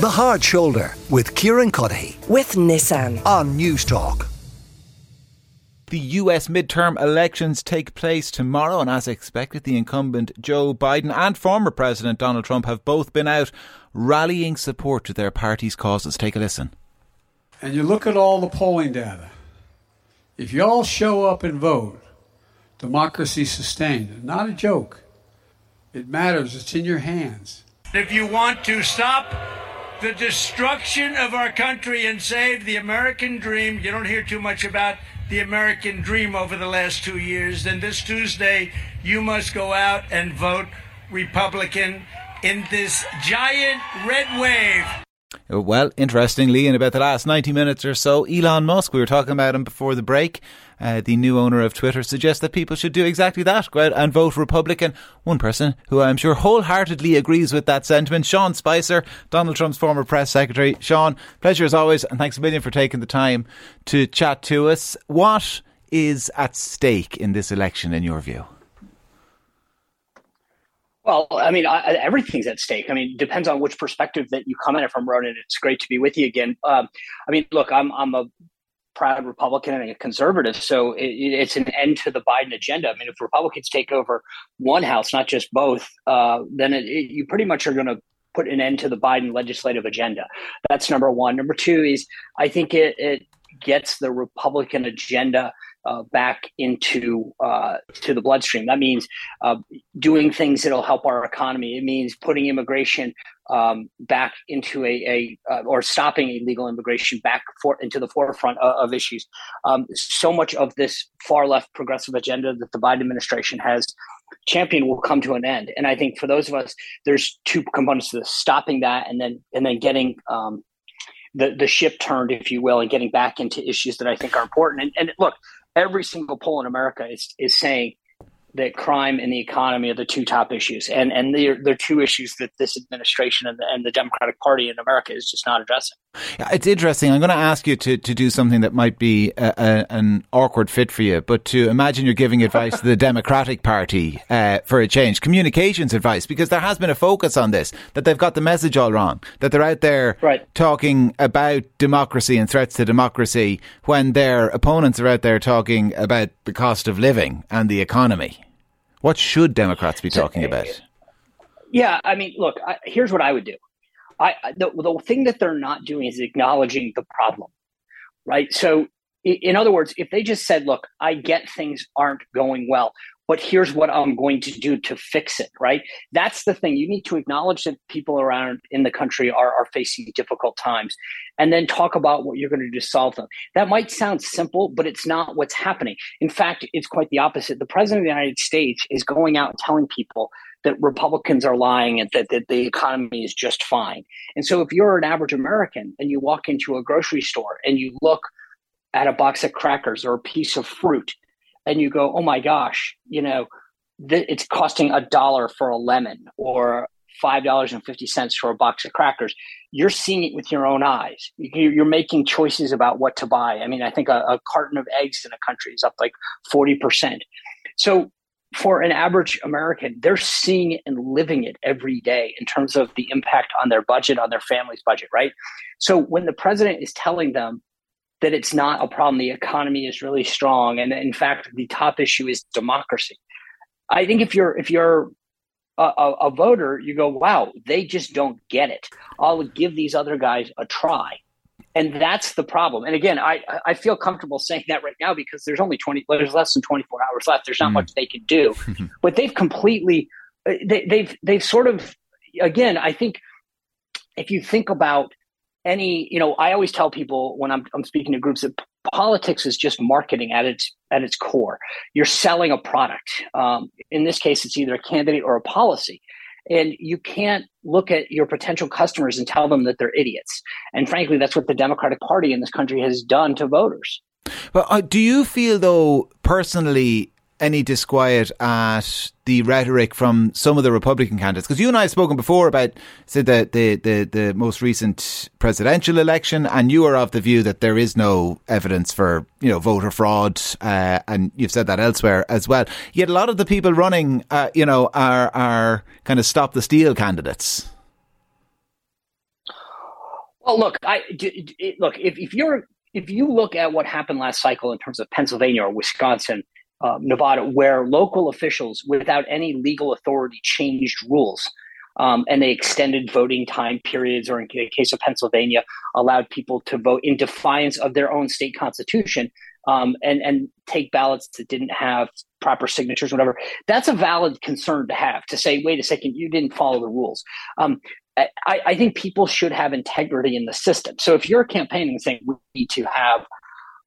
The Hard Shoulder with Kieran Cuddihy with Nissan on Newstalk. The US midterm elections take place tomorrow, and as expected, the incumbent Joe Biden and former President Donald Trump have both been out rallying support to their party's causes. Take a listen. And you look at all the polling data. If you all show up and vote, democracy sustained. Not a joke. It matters. It's in your hands. If you want to stop the destruction of our country and save the American dream. You don't hear too much about the American dream over the last two years. Then this Tuesday, you must go out and vote Republican in this giant red wave. Well, interestingly, in about the last 90 minutes or so, Elon Musk, we were talking about him before the break, uh, the new owner of Twitter, suggests that people should do exactly that go out and vote Republican. One person who I'm sure wholeheartedly agrees with that sentiment, Sean Spicer, Donald Trump's former press secretary. Sean, pleasure as always, and thanks a million for taking the time to chat to us. What is at stake in this election, in your view? Well, I mean, I, everything's at stake. I mean, depends on which perspective that you come at it from, Ronan. It's great to be with you again. Um, I mean, look, I'm I'm a proud Republican and a conservative, so it, it's an end to the Biden agenda. I mean, if Republicans take over one house, not just both, uh, then it, it, you pretty much are going to put an end to the Biden legislative agenda. That's number one. Number two is I think it, it gets the Republican agenda uh, back into uh, to the bloodstream. That means uh, doing things that'll help our economy. It means putting immigration um, back into a, a uh, or stopping illegal immigration back for, into the forefront of, of issues. Um, so much of this far left progressive agenda that the Biden administration has championed will come to an end. And I think for those of us, there's two components to this: stopping that, and then and then getting um, the the ship turned, if you will, and getting back into issues that I think are important. And, and look, every single poll in America is is saying that crime and the economy are the two top issues, and and they're they're two issues that this administration and the, and the Democratic Party in America is just not addressing. Yeah, it's interesting. I'm going to ask you to, to do something that might be a, a, an awkward fit for you, but to imagine you're giving advice to the Democratic Party uh, for a change, communications advice, because there has been a focus on this that they've got the message all wrong, that they're out there right. talking about democracy and threats to democracy when their opponents are out there talking about the cost of living and the economy. What should Democrats be talking eh, about? Yeah, I mean, look, I, here's what I would do. I the, the thing that they're not doing is acknowledging the problem, right? So, in other words, if they just said, "Look, I get things aren't going well, but here's what I'm going to do to fix it," right? That's the thing. You need to acknowledge that people around in the country are are facing difficult times, and then talk about what you're going to do to solve them. That might sound simple, but it's not what's happening. In fact, it's quite the opposite. The president of the United States is going out and telling people that Republicans are lying and that, that the economy is just fine. And so if you're an average American and you walk into a grocery store and you look at a box of crackers or a piece of fruit and you go, oh my gosh, you know, th- it's costing a dollar for a lemon or $5.50 for a box of crackers. You're seeing it with your own eyes. You're making choices about what to buy. I mean, I think a, a carton of eggs in a country is up like 40%. So for an average American, they're seeing it and living it every day in terms of the impact on their budget, on their family's budget, right? So when the president is telling them that it's not a problem, the economy is really strong, and in fact, the top issue is democracy. I think if you're if you're a, a, a voter, you go, "Wow, they just don't get it." I'll give these other guys a try and that's the problem. And again, I I feel comfortable saying that right now because there's only twenty, there's less than twenty four hours left. There's not mm. much they can do, but they've completely, they, they've they've sort of, again, I think if you think about any, you know, I always tell people when I'm I'm speaking to groups that politics is just marketing at its at its core. You're selling a product. Um, in this case, it's either a candidate or a policy. And you can't look at your potential customers and tell them that they're idiots. And frankly, that's what the Democratic Party in this country has done to voters. But uh, do you feel, though, personally, any disquiet at the rhetoric from some of the Republican candidates? Because you and I have spoken before about say the, the, the, the, most recent presidential election, and you are of the view that there is no evidence for you know voter fraud, uh, and you've said that elsewhere as well. Yet a lot of the people running, uh, you know, are are kind of stop the steal candidates. Well, look, I look if, if you're if you look at what happened last cycle in terms of Pennsylvania or Wisconsin, uh, Nevada, where local officials, without any legal authority, changed rules. Um, and they extended voting time periods, or in the case of Pennsylvania, allowed people to vote in defiance of their own state constitution um, and and take ballots that didn't have proper signatures, whatever. That's a valid concern to have. To say, wait a second, you didn't follow the rules. Um, I, I, think people should have integrity in the system. So if you're campaigning saying we need to have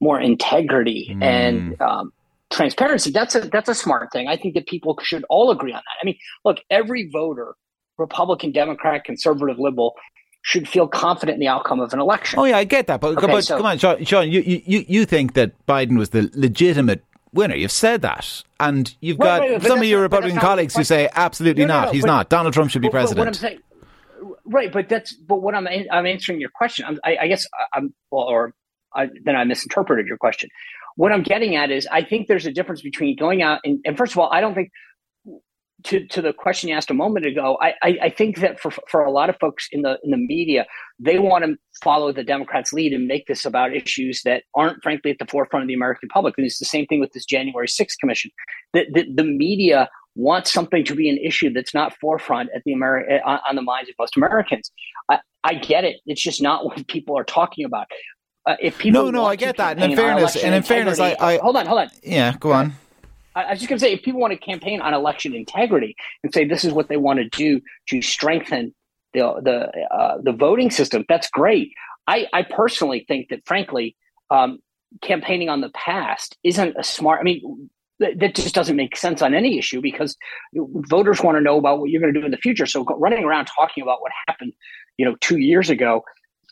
more integrity mm. and um, transparency, that's a that's a smart thing. I think that people should all agree on that. I mean, look, every voter, Republican, Democrat, conservative, liberal, should feel confident in the outcome of an election. Oh yeah, I get that, but, okay, but so, come on, Sean, Sean you, you you think that Biden was the legitimate winner. You've said that, and you've got right, some of your Republican colleagues who say absolutely no, no, not. No, He's but, not. Donald Trump should be president. what I'm saying, right? But that's but what I'm I'm answering your question. I'm, I, I guess I'm well, or I, then I misinterpreted your question. What I'm getting at is I think there's a difference between going out and, and first of all, I don't think to, to the question you asked a moment ago, I, I, I, think that for, for a lot of folks in the in the media, they want to follow the Democrats' lead and make this about issues that aren't, frankly, at the forefront of the American public. And it's the same thing with this January 6th commission. The, the, the media wants something to be an issue that's not forefront at the Ameri- on, on the minds of most Americans. I, I get it. It's just not what people are talking about. Uh, if people no, no, I get that. And in fairness, and in fairness, I, I hold on, hold on. Yeah, go on. I, I was just going to say, if people want to campaign on election integrity and say this is what they want to do to strengthen the the uh, the voting system, that's great. I, I personally think that, frankly, um, campaigning on the past isn't a smart. I mean, that just doesn't make sense on any issue because voters want to know about what you're going to do in the future. So running around talking about what happened, you know, two years ago,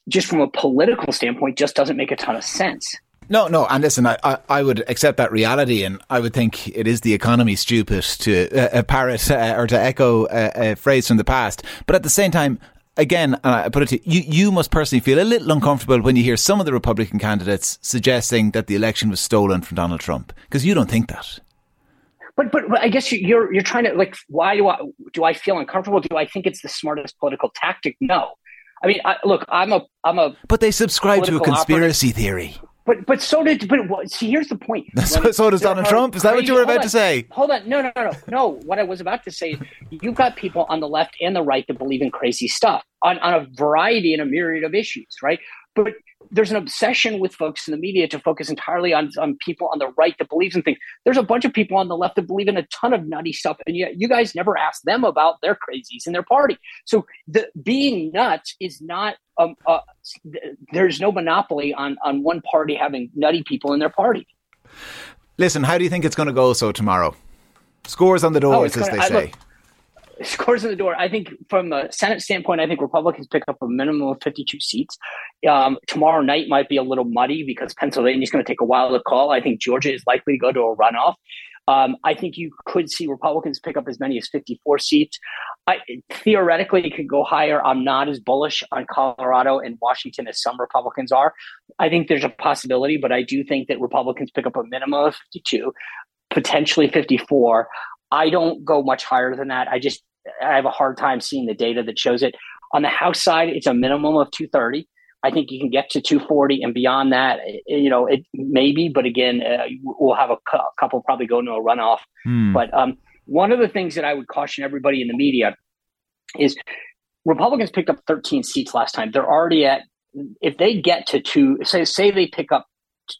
just from a political standpoint, just doesn't make a ton of sense. No, no, and listen, I, I, I, would accept that reality, and I would think it is the economy stupid to uh, parrot uh, or to echo a, a, phrase from the past. But at the same time, again, I put it to you, you must personally feel a little uncomfortable when you hear some of the Republican candidates suggesting that the election was stolen from Donald Trump because you don't think that. But, but, but I guess you're you're trying to like why do I do I feel uncomfortable? Do I think it's the smartest political tactic? No. I mean, I, look, I'm a I'm a. But they subscribe to a conspiracy operator. theory. But but so did but see here's the point. so, so does Donald Trump. Is that what you were about on, to say? Hold on, no no no no no. What I was about to say is you've got people on the left and the right that believe in crazy stuff on on a variety and a myriad of issues, right? But there's an obsession with folks in the media to focus entirely on, on people on the right that believes in things. There's a bunch of people on the left that believe in a ton of nutty stuff, and yet you guys never ask them about their crazies in their party. So the being nuts is not um, uh, there's no monopoly on on one party having nutty people in their party. Listen, how do you think it's going to go so tomorrow? Scores on the doors, oh, as gonna, they say. Look, scores in the door. I think from the Senate standpoint, I think Republicans pick up a minimum of 52 seats. Um, tomorrow night might be a little muddy because Pennsylvania is going to take a while to call. I think Georgia is likely to go to a runoff. Um, I think you could see Republicans pick up as many as 54 seats. I, theoretically, it could go higher. I'm not as bullish on Colorado and Washington as some Republicans are. I think there's a possibility, but I do think that Republicans pick up a minimum of 52, potentially 54. I don't go much higher than that. I just I have a hard time seeing the data that shows it. On the House side, it's a minimum of 230. I think you can get to 240 and beyond that, you know, it maybe, but again, uh, we'll have a couple probably go into a runoff. Hmm. But um, one of the things that I would caution everybody in the media is Republicans picked up 13 seats last time. They're already at, if they get to two, say, say they pick up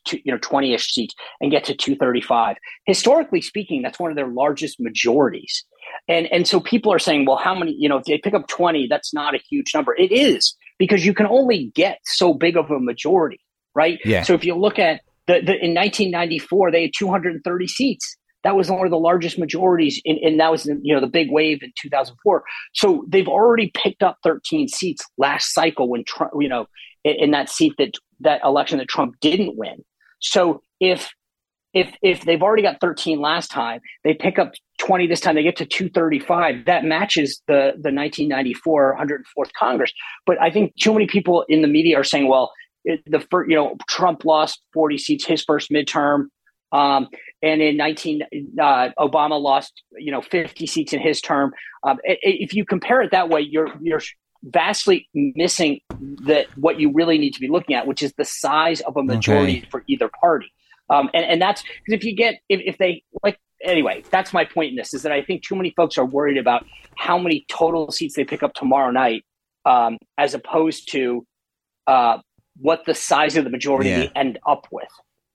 to, you know 20ish seats and get to 235 historically speaking that's one of their largest majorities and and so people are saying well how many you know if they pick up 20 that's not a huge number. It is because you can only get so big of a majority right? Yeah. so if you look at the, the in 1994 they had 230 seats. That was one of the largest majorities in, and that was you know the big wave in 2004 so they've already picked up 13 seats last cycle when Trump, you know in, in that seat that that election that Trump didn't win. So if if if they've already got 13 last time, they pick up 20 this time, they get to 235. That matches the the 1994 104th Congress. But I think too many people in the media are saying, well, it, the first, you know, Trump lost 40 seats his first midterm. Um, and in 19, uh, Obama lost, you know, 50 seats in his term. Um, if you compare it that way, you're you're vastly missing that what you really need to be looking at, which is the size of a majority okay. for either party. Um, and, and that's because if you get if, if they like anyway, that's my point in this is that I think too many folks are worried about how many total seats they pick up tomorrow night, um, as opposed to uh, what the size of the majority yeah. they end up with.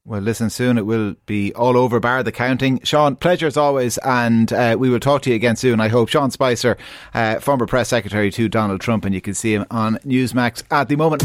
Well, listen, soon it will be all over, bar the counting. Sean, pleasure as always, and uh, we will talk to you again soon, I hope. Sean Spicer, uh, former press secretary to Donald Trump, and you can see him on Newsmax at the moment.